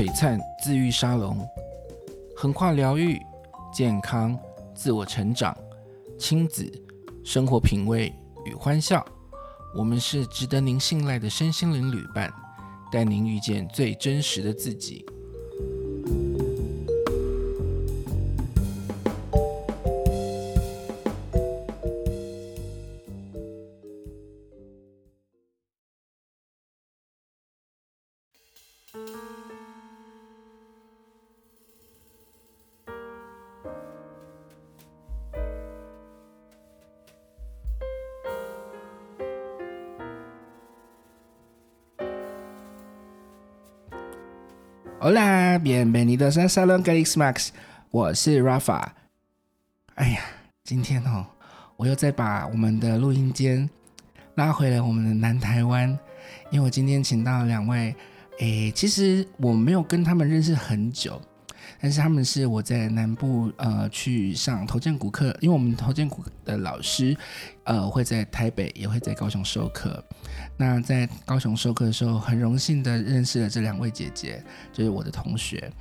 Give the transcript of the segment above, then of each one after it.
璀璨自愈沙龙，横跨疗愈、健康、自我成长、亲子、生活品味与欢笑，我们是值得您信赖的身心灵旅伴，带您遇见最真实的自己。Hola，bienvenidos a Salón Calix Max，我是 Rafa。哎呀，今天哦，我又再把我们的录音间拉回了我们的南台湾，因为我今天请到了两位，诶，其实我没有跟他们认识很久。但是他们是我在南部呃去上头荐骨课，因为我们头荐骨的老师呃会在台北也会在高雄授课。那在高雄授课的时候，很荣幸的认识了这两位姐姐，就是我的同学。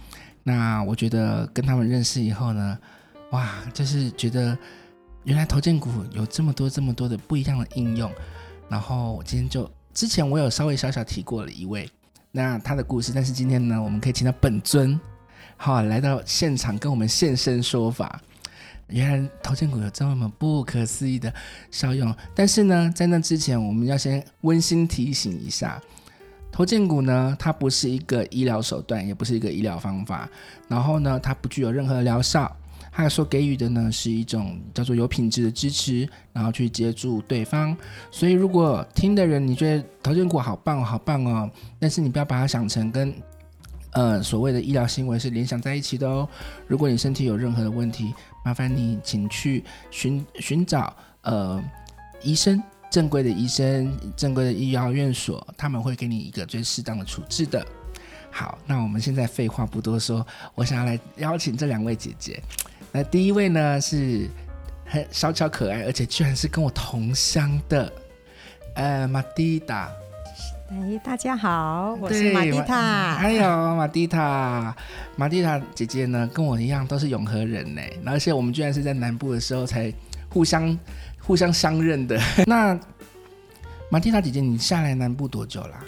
那我觉得跟他们认识以后呢，哇，就是觉得原来头荐骨有这么多这么多的不一样的应用。然后我今天就之前我有稍微小小提过了一位，那他的故事，但是今天呢，我们可以请到本尊。好，来到现场跟我们现身说法。原来头荐骨有这么不可思议的效用，但是呢，在那之前，我们要先温馨提醒一下，头荐骨呢，它不是一个医疗手段，也不是一个医疗方法。然后呢，它不具有任何疗效，它所给予的呢，是一种叫做有品质的支持，然后去接住对方。所以，如果听的人你觉得头荐骨好棒好棒哦，但是你不要把它想成跟呃，所谓的医疗行为是联想在一起的哦。如果你身体有任何的问题，麻烦你请去寻寻找呃医生，正规的医生，正规的医疗院所，他们会给你一个最适当的处置的。好，那我们现在废话不多说，我想要来邀请这两位姐姐。那第一位呢是很小巧可爱，而且居然是跟我同乡的，呃，马蒂达。哎，大家好，我是玛蒂塔。还有玛蒂塔，玛蒂塔姐姐呢，跟我一样都是永和人呢，而且我们居然是在南部的时候才互相互相相认的。那马蒂塔姐姐，你下来南部多久啦？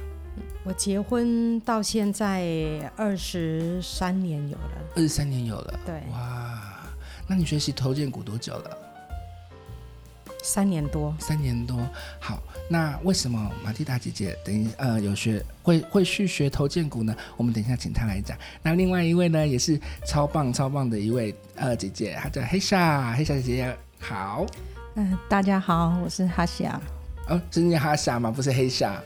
我结婚到现在二十三年有了，二十三年有了。对，哇，那你学习头建股多久了？三年多，三年多。好，那为什么马蒂达姐姐等于呃有学会会去学头荐股呢？我们等一下请她来讲。那另外一位呢，也是超棒超棒的一位呃姐姐，她叫黑夏，黑夏姐姐好。嗯、呃，大家好，我是哈夏。哦，是念哈夏吗？不是黑夏。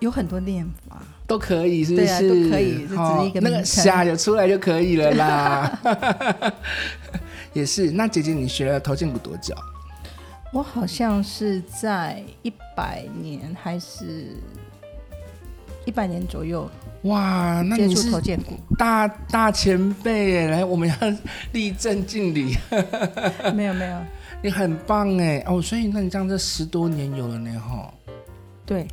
有很多念法，都可以，是不是？都可以，就只是一个、哦、那个夏有出来就可以了啦。也是。那姐姐，你学了头荐骨多久？我好像是在一百年还是一百年左右哇，那你是头荐骨大大前辈耶！来，我们要立正敬礼。没 有没有，你很棒哎哦，所以那你这样这十多年有了呢哈？对。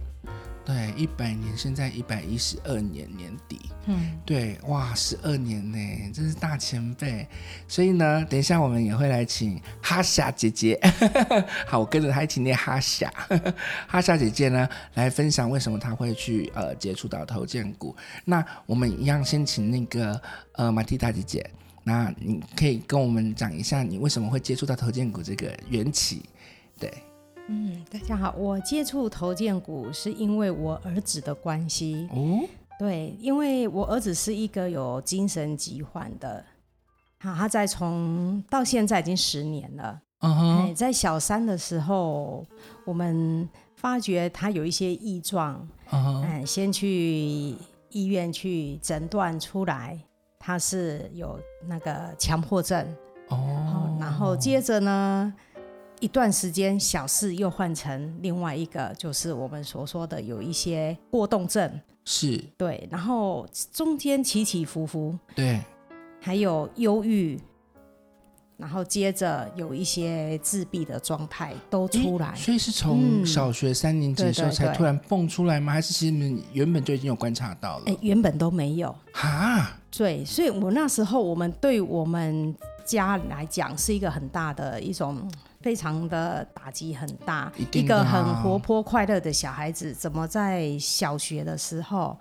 对，一百年，现在一百一十二年年底，嗯，对，哇，十二年呢，真是大前辈。所以呢，等一下我们也会来请哈夏姐姐，好，我跟着她一起念哈夏，哈夏姐姐呢来分享为什么她会去呃接触到头荐股。那我们一样先请那个呃马蒂达姐姐，那你可以跟我们讲一下你为什么会接触到头荐股这个缘起，对。嗯，大家好，我接触头建骨是因为我儿子的关系。哦，对，因为我儿子是一个有精神疾患的，好，他在从到现在已经十年了。嗯哼，在小三的时候，我们发觉他有一些异状。嗯，先去医院去诊断出来，他是有那个强迫症。哦，然后接着呢？一段时间，小事又换成另外一个，就是我们所说的有一些过动症，是。对，然后中间起起伏伏，对，还有忧郁，然后接着有一些自闭的状态都出来，所以是从小学三年级的时候才突然蹦出来吗？还是其实你们原本就已经有观察到了？哎，原本都没有。哈，对，所以我那时候我们对我们家来讲是一个很大的一种非常的打击，很大一,一个很活泼快乐的小孩子，怎么在小学的时候，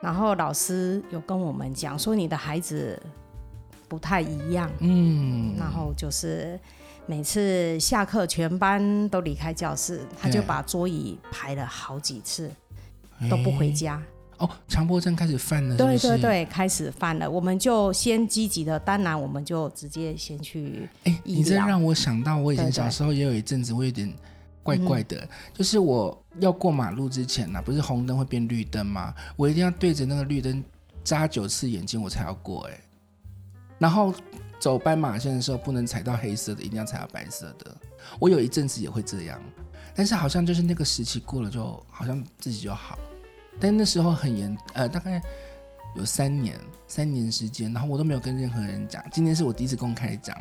然后老师有跟我们讲说你的孩子。不太一样，嗯，然后就是每次下课，全班都离开教室，他就把桌椅排了好几次，都不回家。哦，强迫症开始犯了是是？对对对，开始犯了。我们就先积极的，当然我们就直接先去。哎，你这让我想到，我以前小时候也有一阵子，我有点怪怪的，对对，就是我要过马路之前呢、啊，不是红灯会变绿灯吗？我一定要对着那个绿灯眨九次眼睛，我才要过、欸。哎。然后走斑马线的时候不能踩到黑色的，一定要踩到白色的。我有一阵子也会这样，但是好像就是那个时期过了，就好像自己就好。但那时候很严，呃，大概有三年，三年时间，然后我都没有跟任何人讲。今天是我第一次公开讲。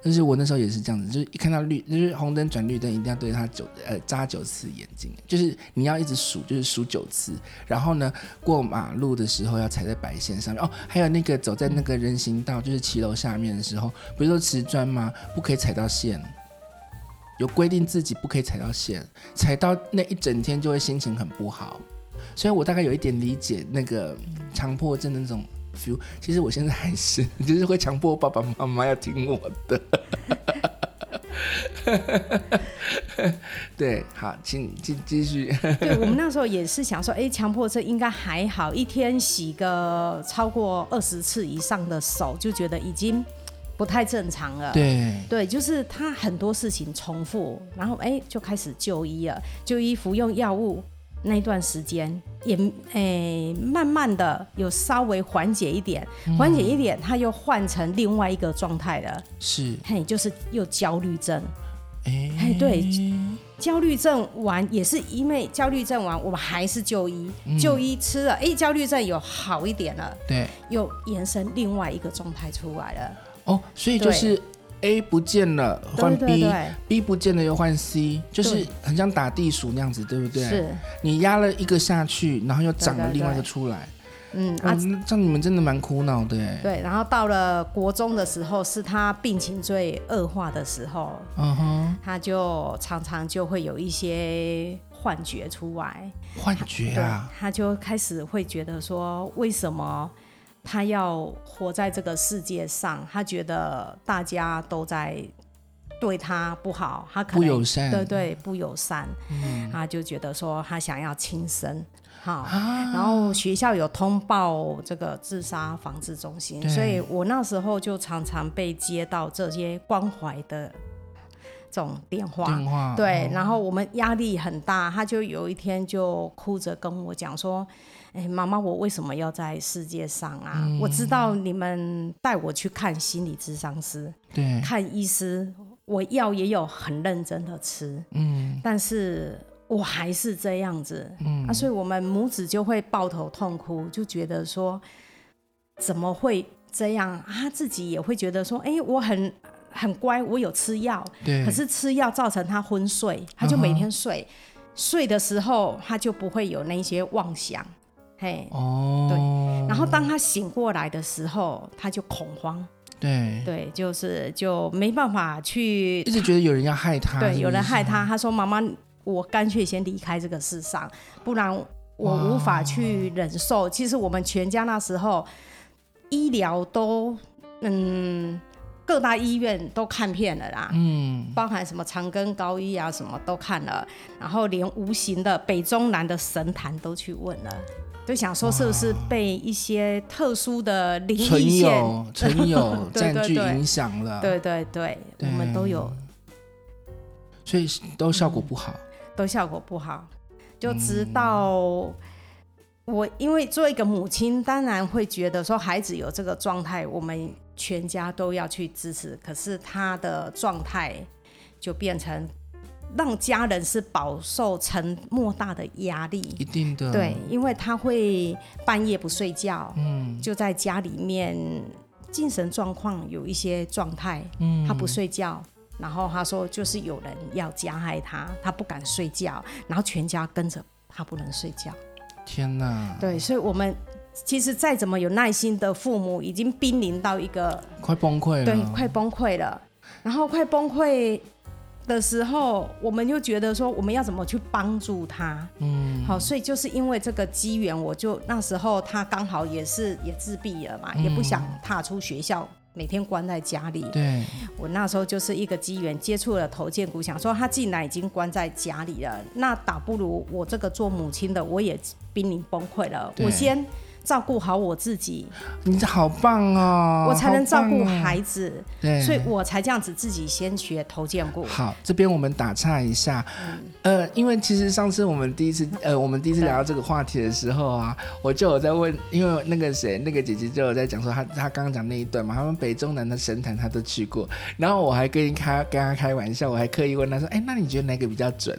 就是我那时候也是这样子，就是一看到绿，就是红灯转绿灯，一定要对他九呃眨九次眼睛，就是你要一直数，就是数九次。然后呢，过马路的时候要踩在白线上面哦。还有那个走在那个人行道，就是骑楼下面的时候，不是说瓷砖吗？不可以踩到线，有规定自己不可以踩到线，踩到那一整天就会心情很不好。所以我大概有一点理解那个强迫症的那种。其实我现在还是，就是会强迫爸爸妈妈要听我的。对，好，请继继续。对，我们那时候也是想说，哎，强迫症应该还好，一天洗个超过二十次以上的手，就觉得已经不太正常了。对，对，就是他很多事情重复，然后哎，就开始就医了，就医服用药物。那段时间也诶、欸，慢慢的有稍微缓解一点，缓、嗯、解一点，他又换成另外一个状态了。是，嘿，就是又焦虑症。哎、欸，对，焦虑症完也是因为焦虑症完，我们还是就医，嗯、就医吃了，哎、欸，焦虑症有好一点了。对，又延伸另外一个状态出来了。哦，所以就是。A 不见了，换 B，B 不见了又换 C，就是很像打地鼠那样子，对不对？是。你压了一个下去，然后又长了另外一个出来。嗯啊，这样你们真的蛮苦恼的哎。对，然后到了国中的时候，是他病情最恶化的时候。嗯哼。他就常常就会有一些幻觉出来。幻觉啊。他就开始会觉得说，为什么？他要活在这个世界上，他觉得大家都在对他不好，他可能不友善，对对，不友善，嗯，他就觉得说他想要轻生，好，啊，然后学校有通报这个自杀防治中心，所以我那时候就常常被接到这些关怀的这种电话，电话，对，然后我们压力很大，他就有一天就哭着跟我讲说。哎，妈妈，我为什么要在世界上啊？嗯、我知道你们带我去看心理咨商师，对，看医师，我药也有很认真的吃，嗯，但是我还是这样子，嗯，啊，所以我们母子就会抱头痛哭，就觉得说怎么会这样？啊？他自己也会觉得说，哎，我很很乖，我有吃药，对，可是吃药造成他昏睡，他就每天睡，嗯、睡的时候他就不会有那些妄想。嘿，哦，对，然后当他醒过来的时候，他就恐慌，对，对，就是就没办法去，一直觉得有人要害他，对，有人害他。他说：“妈妈，我干脆先离开这个世上，不然我无法去忍受。”其实我们全家那时候医疗都，嗯，各大医院都看遍了啦，嗯，包含什么长庚高医啊，什么都看了，然后连无形的北中南的神坛都去问了。就想说是不是被一些特殊的灵异线、存有 占据影响了？对对对，对，我们都有，所以都效果不好，嗯，都效果不好。就直到我，因为做一个母亲，当然会觉得说孩子有这个状态，我们全家都要去支持。可是他的状态就变成。让家人是饱受沉莫大的压力，一定的，对，因为他会半夜不睡觉，嗯，就在家里面精神状况有一些状态，嗯，他不睡觉，然后他说就是有人要加害他，他不敢睡觉，然后全家跟着他不能睡觉。天哪！对，所以我们其实再怎么有耐心的父母，已经濒临到一个快崩溃了，对，快崩溃了。然后快崩溃的时候，我们就觉得说，我们要怎么去帮助他？嗯，好，所以就是因为这个机缘，我就那时候他刚好也是也自闭了嘛，嗯、也不想踏出学校，每天关在家里。对，我那时候就是一个机缘，接触了头建股，想说他既然已经关在家里了，那倒不如我这个做母亲的，我也濒临崩溃了，我先。照顾好我自己，你这好棒哦！我才能照顾孩子，对，所以我才这样子自己先学头荐骨。好，这边我们打岔一下，嗯、呃，因为其实上次我们第一次，呃，我们第一次聊到这个话题的时候啊，我就有在问，因为那个谁，那个姐姐就有在讲说她，她她刚刚讲那一段嘛，他们北中南的神坛她都去过，然后我还跟你开跟她开玩笑，我还刻意问她说，哎，那你觉得哪个比较准？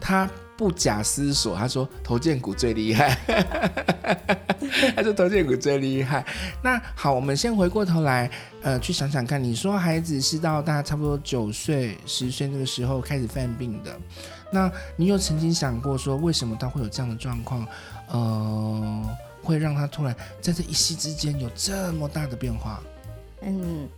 她。不假思索，他说头荐骨最厉害，他说头荐骨最厉害。那好，我们先回过头来，呃，去想想看。你说孩子是到大概差不多九岁、十岁那个时候开始犯病的，那你有曾经想过说，为什么他会有这样的状况？呃，会让他突然在这一夕之间有这么大的变化？嗯。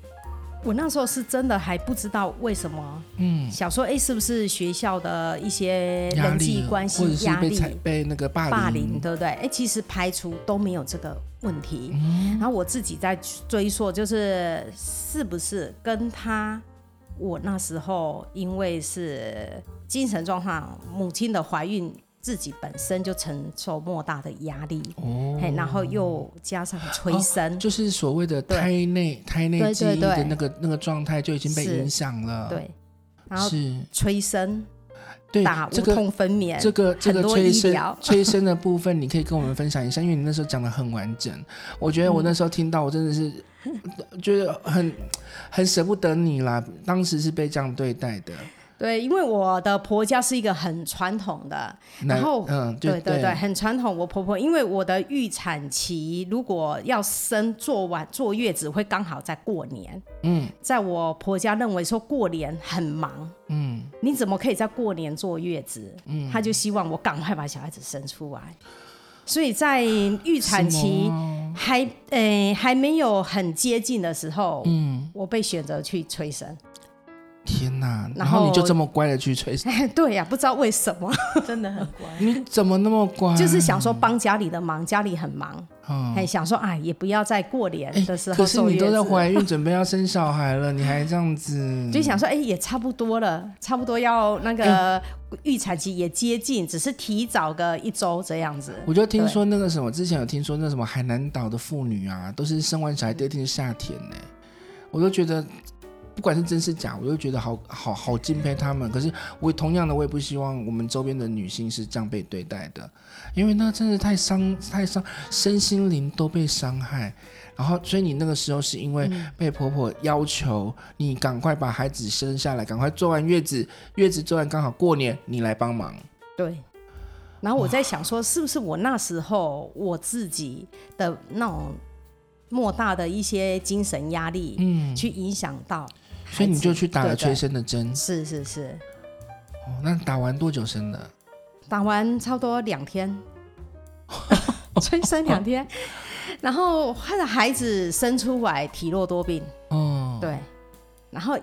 我那时候是真的还不知道为什么，嗯，想说哎，是不是学校的一些人际关系压力，被，被那个霸凌，霸凌，对不对？哎，其实排除都没有这个问题。嗯，然后我自己在追溯，就是是不是跟他，我那时候因为是精神状况，母亲的怀孕。自己本身就承受莫大的压力，哦，然后又加上催生，哦，就是所谓的胎内胎内记忆的那个那个状态就已经被影响了，对，然后是。催生，对，打无痛分娩，这个这个催生 催生的部分，你可以跟我们分享一下，因为你那时候讲的很完整，我觉得我那时候听到，我真的是觉得很很舍不得你啦，当时是被这样对待的。对，因为我的婆家是一个很传统的，然后，嗯，对对对，很传统。我婆婆因为我的预产期如果要生做完坐月子会刚好在过年，嗯，在我婆家认为说过年很忙，嗯，你怎么可以在过年坐月子？嗯，他就希望我赶快把小孩子生出来，所以在预产期还呃还没有很接近的时候，嗯，我被选择去催生。天呐，然后你就这么乖的去催生？对呀、啊，不知道为什么，真的很乖。你怎么那么乖？就是想说帮家里的忙，家里很忙，还、嗯、想说哎，也不要在过年的时候。可是你都在怀孕，准备要生小孩了，你还 这样子？就想说哎，也差不多了，差不多要那个预产期也接近，只是提早个一周这样子。我就听说那个什么，之前有听说那什么海南岛的妇女啊，都是生完小孩第二天下田呢，我都觉得。不管是真是假，我都觉得好好好敬佩他们。可是我同样的，我也不希望我们周边的女性是这样被对待的，因为那真的太伤太伤，身心灵都被伤害。然后，所以你那个时候是因为被婆婆要求你赶快把孩子生下来，赶快做完月子，月子做完刚好过年，你来帮忙。对。然后我在想说，是不是我那时候我自己的那种莫大的一些精神压力，嗯，去影响到。所以你就去打了催生的针，是是是。哦，那打完多久生的？打完差不多两天，催生两天，然后他的孩子生出来体弱多病。哦，对。然后，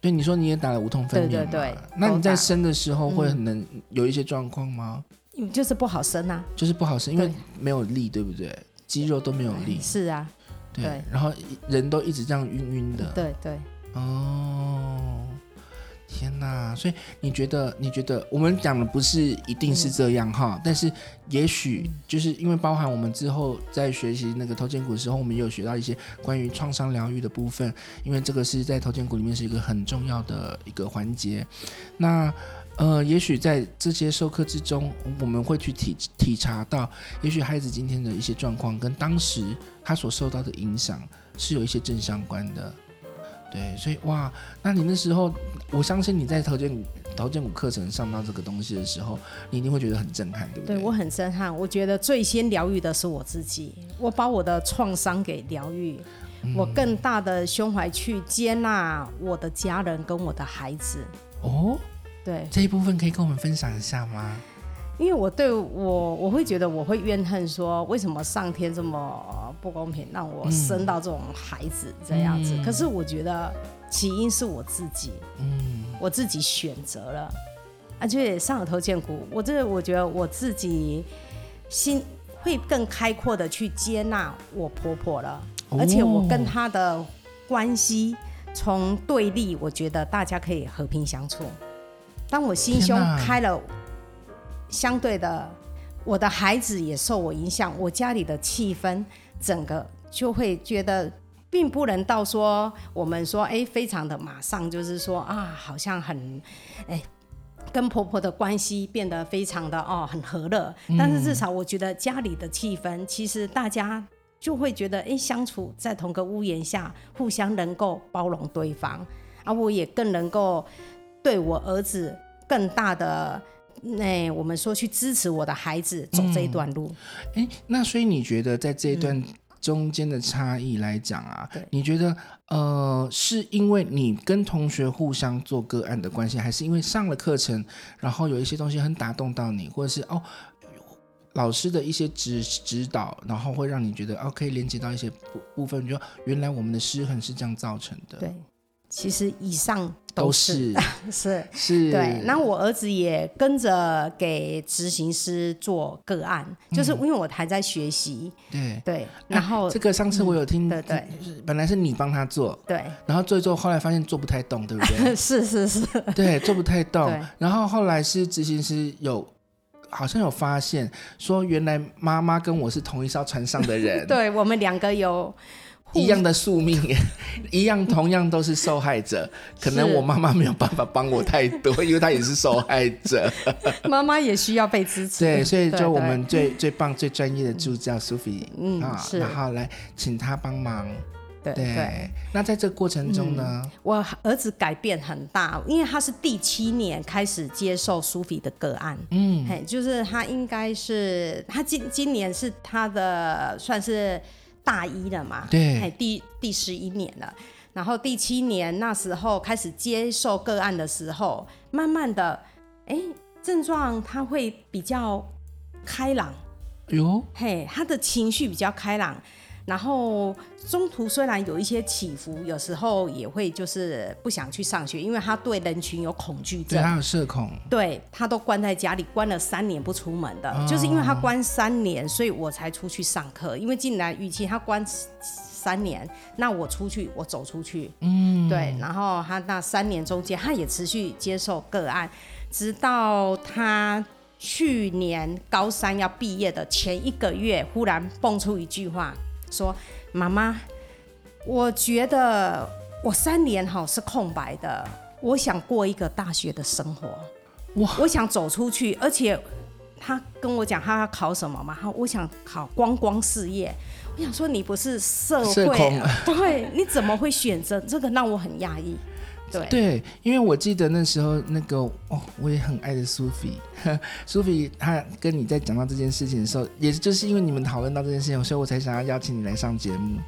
对你说你也打了无痛分娩，对对对。那你在生的时候会很能有一些状况吗？就是不好生啊，就是不好生，因为没有力，对不对？肌肉都没有力。是啊，对。然后人都一直这样晕晕的。对对。哦，天哪！所以你觉得？你觉得我们讲的不是一定是这样哈？嗯、但是也许就是因为包含我们之后在学习那个头肩骨的时候，我们也有学到一些关于创伤疗愈的部分，因为这个是在头肩骨里面是一个很重要的一个环节。那呃，也许在这些授课之中，我们会去体体察到，也许孩子今天的一些状况跟当时他所受到的影响是有一些正相关的。对，所以哇，那你那时候，我相信你在头荐骨头荐骨课程上到这个东西的时候，你一定会觉得很震撼，对不对？对，我很震撼。我觉得最先疗愈的是我自己，我把我的创伤给疗愈。我更大的胸怀去接纳我的家人跟我的孩子。哦，对，这一部分可以跟我们分享一下吗？因为我对我我会觉得我会怨恨说，为什么上天这么不公平，让我生到这种孩子这样子？嗯、可是我觉得起因是我自己，嗯，我自己选择了，而且上了头见骨，我这个我觉得我自己心会更开阔的去接纳我婆婆了，哦、而且我跟她的关系从对立，我觉得大家可以和平相处。当我心胸开了。相对的，我的孩子也受我影响，我家里的气氛整个就会觉得，并不能到说我们说哎，非常的马上就是说啊，好像很哎，跟婆婆的关系变得非常的哦很和乐。但是至少我觉得家里的气氛，其实大家就会觉得哎，相处在同个屋檐下，互相能够包容对方，而我也更能够对我儿子更大的。那我们说去支持我的孩子走这一段路，哎、嗯，那所以你觉得在这一段中间的差异来讲啊，嗯、你觉得呃是因为你跟同学互相做个案的关系，还是因为上了课程，然后有一些东西很打动到你，或者是哦老师的一些指指导，然后会让你觉得哦可以连接到一些部部分，就原来我们的失衡是这样造成的。对。其实以上都是都是是，是 对。那我儿子也跟着给执行师做个案，嗯、就是因为我还在学习。对对。然后、啊、这个上次我有听，对对，本来是你帮他做，对。然后做一做，后来发现做不太动，对不对？是是是。对，做不太动。然后后来是执行师有好像有发现，说原来妈妈跟我是同一艘船上的人。对，我们两个有。一样的宿命，一样同样都是受害者。可能我妈妈没有办法帮我太多，因为她也是受害者。妈妈也需要被支持。对，所以就我们最最棒、最专业的助教苏菲，嗯，啊，是，然后来请她帮忙。对对。对那在这个过程中呢，我儿子改变很大，因为他是第七年开始接受苏菲的个案。嗯，嘿，就是他应该是他今今年是他的算是。大一了嘛，对，第第十一年了，然后第七年那时候开始接受个案的时候，慢慢的，哎，症状他会比较开朗，哟，嘿，他的情绪比较开朗。然后中途虽然有一些起伏，有时候也会就是不想去上学，因为他对人群有恐惧症，对，他有社恐，对，他都关在家里，关了三年不出门的，哦、就是因为他关三年，所以我才出去上课。因为进来与其他关三年，那我出去，我走出去，嗯，对。然后他那三年中间，他也持续接受个案，直到他去年高三要毕业的前一个月，忽然蹦出一句话。说妈妈，我觉得我三年哈是空白的，我想过一个大学的生活，哇。我想走出去，而且他跟我讲他要考什么嘛，他我想考观光事业，我想说你不是社会，社 对，你怎么会选择？这个？让我很讶异。对，对，因为我记得那时候那个哦，我也很爱的苏菲，苏菲她跟你在讲到这件事情的时候，也就是因为你们讨论到这件事情，所以我才想要邀请你来上节目。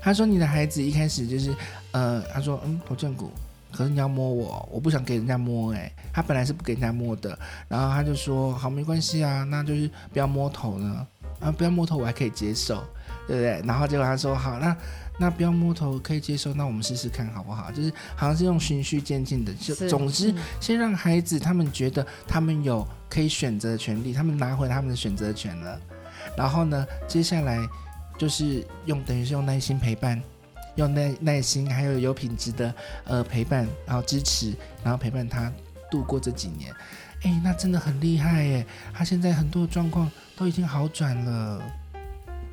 她说你的孩子一开始就是呃，她说嗯，头正骨，可是你要摸我，我不想给人家摸哎，他本来是不给人家摸的，然后他就说好，没关系啊，那就是不要摸头呢，啊不要摸头我还可以接受，对不对？然后结果他说好那。那不要摸头可以接受，那我们试试看好不好？就是好像是用循序渐进的，就总之先让孩子他们觉得他们有可以选择的权利，他们拿回他们的选择权了。然后呢，接下来就是用等于是用耐心陪伴，用耐耐心还有有品质的呃陪伴，然后支持，然后陪伴他度过这几年。哎，那真的很厉害耶！他现在很多状况都已经好转了。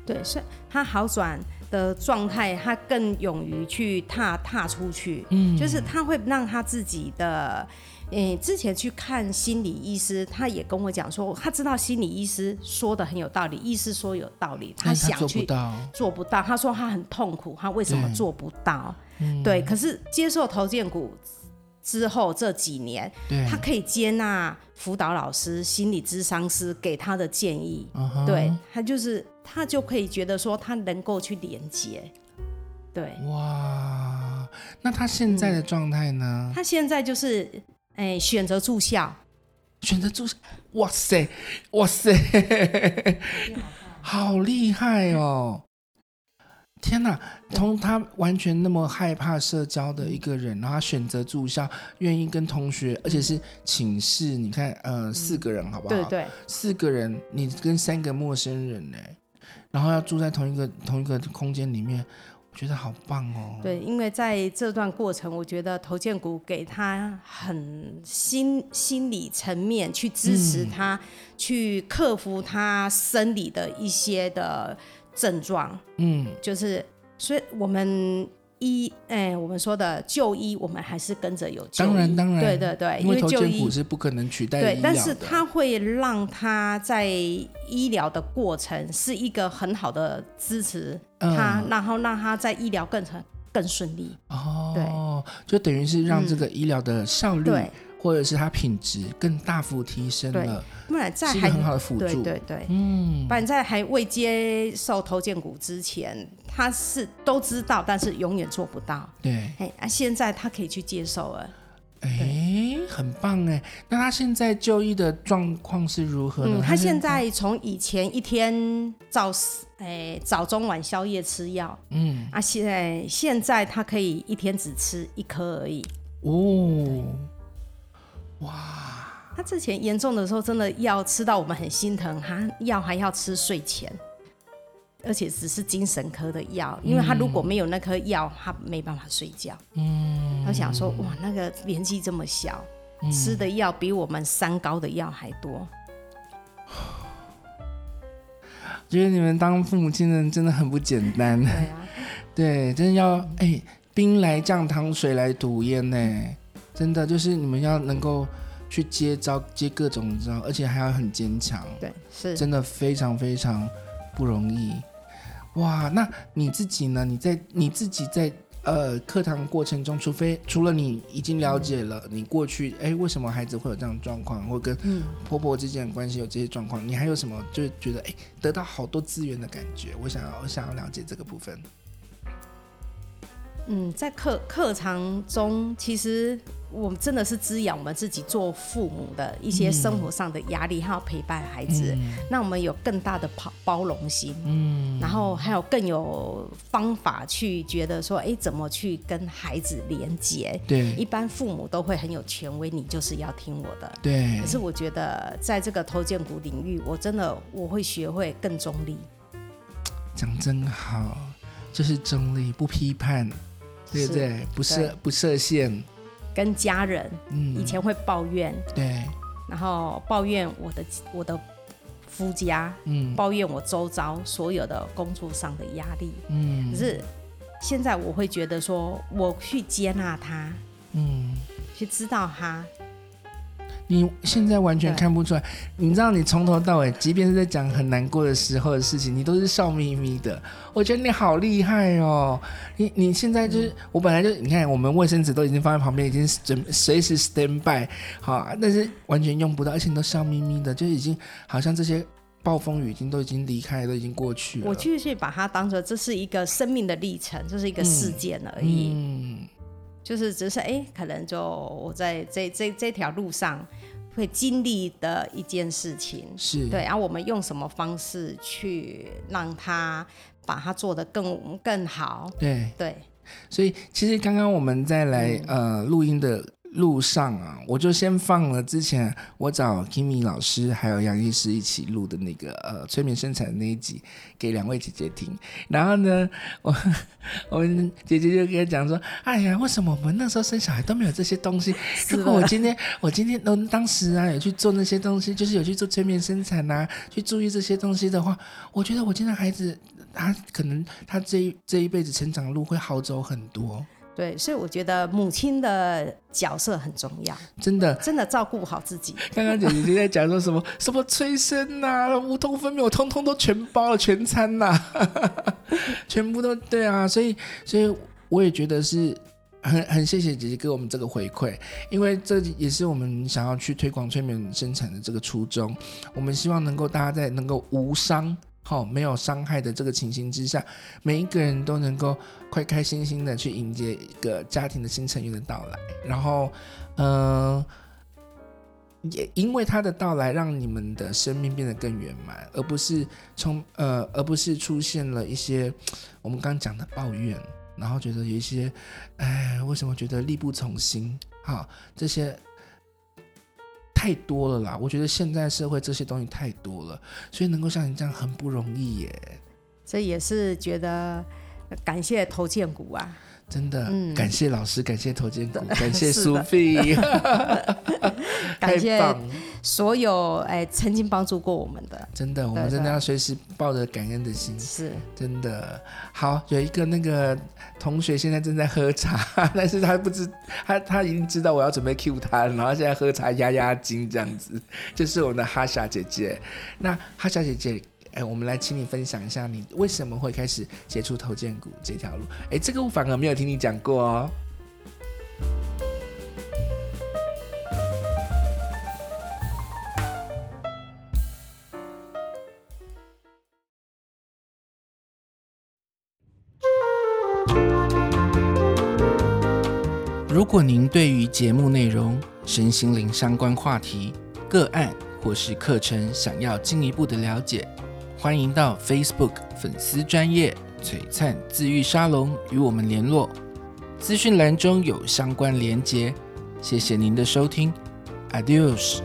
对，是他好转。的状态，他更勇于去踏踏出去，嗯，就是他会让他自己的，嗯，之前去看心理医师，他也跟我讲说，他知道心理医师说的很有道理，医师说有道理，他想去做不到，做不到，他说他很痛苦，他为什么做不到？对，对，可是接受头建股之后这几年，他可以接纳辅导老师、心理咨商师给他的建议，uh huh、对他就是。他就可以觉得说，他能够去连接，对，哇，那他现在的状态呢？他现在就是，哎，选择住校，选择住校，哇塞，哇塞，好厉害哦！天哪，从他完全那么害怕社交的一个人，然后他选择住校，愿意跟同学，而且是寝室，你看，呃，四个人，好不好？对对，四个人，你跟三个陌生人呢，然后要住在同一个同一个空间里面，我觉得好棒哦。对，因为在这段过程，我觉得头建股给他很心心理层面去支持他，嗯、去克服他生理的一些的。症状，嗯，就是，所以我们医，哎，我们说的就医，我们还是跟着有就医，当然当然，对对对，因为头荐骨是不可能取代的，对，但是它会让他在医疗的过程是一个很好的支持，嗯、他，然后让他在医疗更成更顺利，哦，对，就等于是让这个医疗的效率。嗯对或者是它品质更大幅提升了，不然在还很好的辅助，对对对，嗯，不然在还未接受头荐骨之前，他是都知道，但是永远做不到，对，哎，啊，现在他可以去接受了，哎，很棒哎，那他现在就医的状况是如何呢？嗯，他现在从以前一天早哎早中晚宵夜吃药，嗯，啊，现在现在他可以一天只吃一颗而已，哦。哇，他之前严重的时候，真的要吃到我们很心疼，他药还要吃睡前，而且只是精神科的药，因为他如果没有那颗药，他没办法睡觉。嗯，他想说，哇，那个年纪这么小，嗯、吃的药比我们三高的药还多。觉得你们当父母亲的人真的很不简单。对啊，对，真的要哎，兵来将挡，水来土掩呢。真的就是你们要能够去接招，接各种招，而且还要很坚强。对，是真的非常非常不容易。哇，那你自己呢？你在你自己在呃课堂过程中，除非除了你已经了解了你过去，哎、嗯，为什么孩子会有这样的状况，或跟婆婆之间的关系有这些状况，你还有什么就是觉得哎得到好多资源的感觉？我想要我想要了解这个部分。嗯，在课课堂中，其实我们真的是滋养我们自己做父母的一些生活上的压力，还有陪伴孩子，让、嗯、我们有更大的包包容心，嗯，然后还有更有方法去觉得说，哎，怎么去跟孩子连接？对，一般父母都会很有权威，你就是要听我的，对。可是我觉得在这个头荐骨领域，我真的我会学会更中立。讲真好，就是中立，不批判。对不对？不设不设限，跟家人，嗯，以前会抱怨，对，然后抱怨我的我的夫家，嗯，抱怨我周遭所有的工作上的压力，嗯，可是现在我会觉得说，我去接纳他，嗯，去知道他。你现在完全看不出来，你知道，你从头到尾，即便是在讲很难过的时候的事情，你都是笑眯眯的。我觉得你好厉害哦！你你现在就是，我本来就你看，我们卫生纸都已经放在旁边，已经准随时 stand by 好，但是完全用不到，而且你都笑眯眯的，就已经好像这些暴风雨已经都已经离开，都已经过去了。我继续把它当做这是一个生命的历程，这是一个事件而已。嗯。嗯就是只是哎、欸，可能就我在这这这条路上会经历的一件事情，是对。然后我们用什么方式去让他把它做得更更好？对对。所以其实刚刚我们在来、嗯、呃录音的。路上啊，我就先放了之前我找 Kimi 老师还有杨医师一起录的那个呃催眠生产的那一集给两位姐姐听，然后呢，我 我们姐姐就跟他讲说，哎呀，为什么我们那时候生小孩都没有这些东西？如果我今天 我今天嗯当时啊有去做那些东西，就是有去做催眠生产啊，去注意这些东西的话，我觉得我今天孩子他可能他这一这一辈子成长路会好走很多。对，所以我觉得母亲的角色很重要，真的，真的照顾好自己。刚刚姐姐在讲说什么 什么催生呐，无痛分娩，我通通都全包了全餐呐，全部都对啊。所以，所以我也觉得是很很谢谢姐姐给我们这个回馈，因为这也是我们想要去推广催眠生产的这个初衷。我们希望能够大家在能够无伤。好、哦，没有伤害的这个情形之下，每一个人都能够开开心心的去迎接一个家庭的新成员的到来，然后，嗯、呃，也因为他的到来，让你们的生命变得更圆满，而不是从呃，而不是出现了一些我们刚刚讲的抱怨，然后觉得有一些，哎，为什么觉得力不从心？好，这些。太多了啦！我觉得现在社会这些东西太多了，所以能够像你这样很不容易耶。所以也是觉得感谢投建股啊。真的，嗯、感谢老师，感谢头肩骨，感谢苏菲，感谢所有哎曾经帮助过我们的。真的，我们真的要随时抱着感恩的心。是，真的。好，有一个那个同学现在正在喝茶，但是他不知他他已经知道我要准备 cue 他，然后现在喝茶压压惊这样子，就是我们的哈夏姐姐。那哈夏姐姐。哎，我们来请你分享一下，你为什么会开始接触头建股这条路？哎，这个我反而没有听你讲过哦。如果您对于节目内容、身心灵相关话题、个案或是课程想要进一步的了解，欢迎到 Facebook 粉丝专业璀璨自愈沙龙与我们联络，资讯栏中有相关连结。谢谢您的收听，Adios。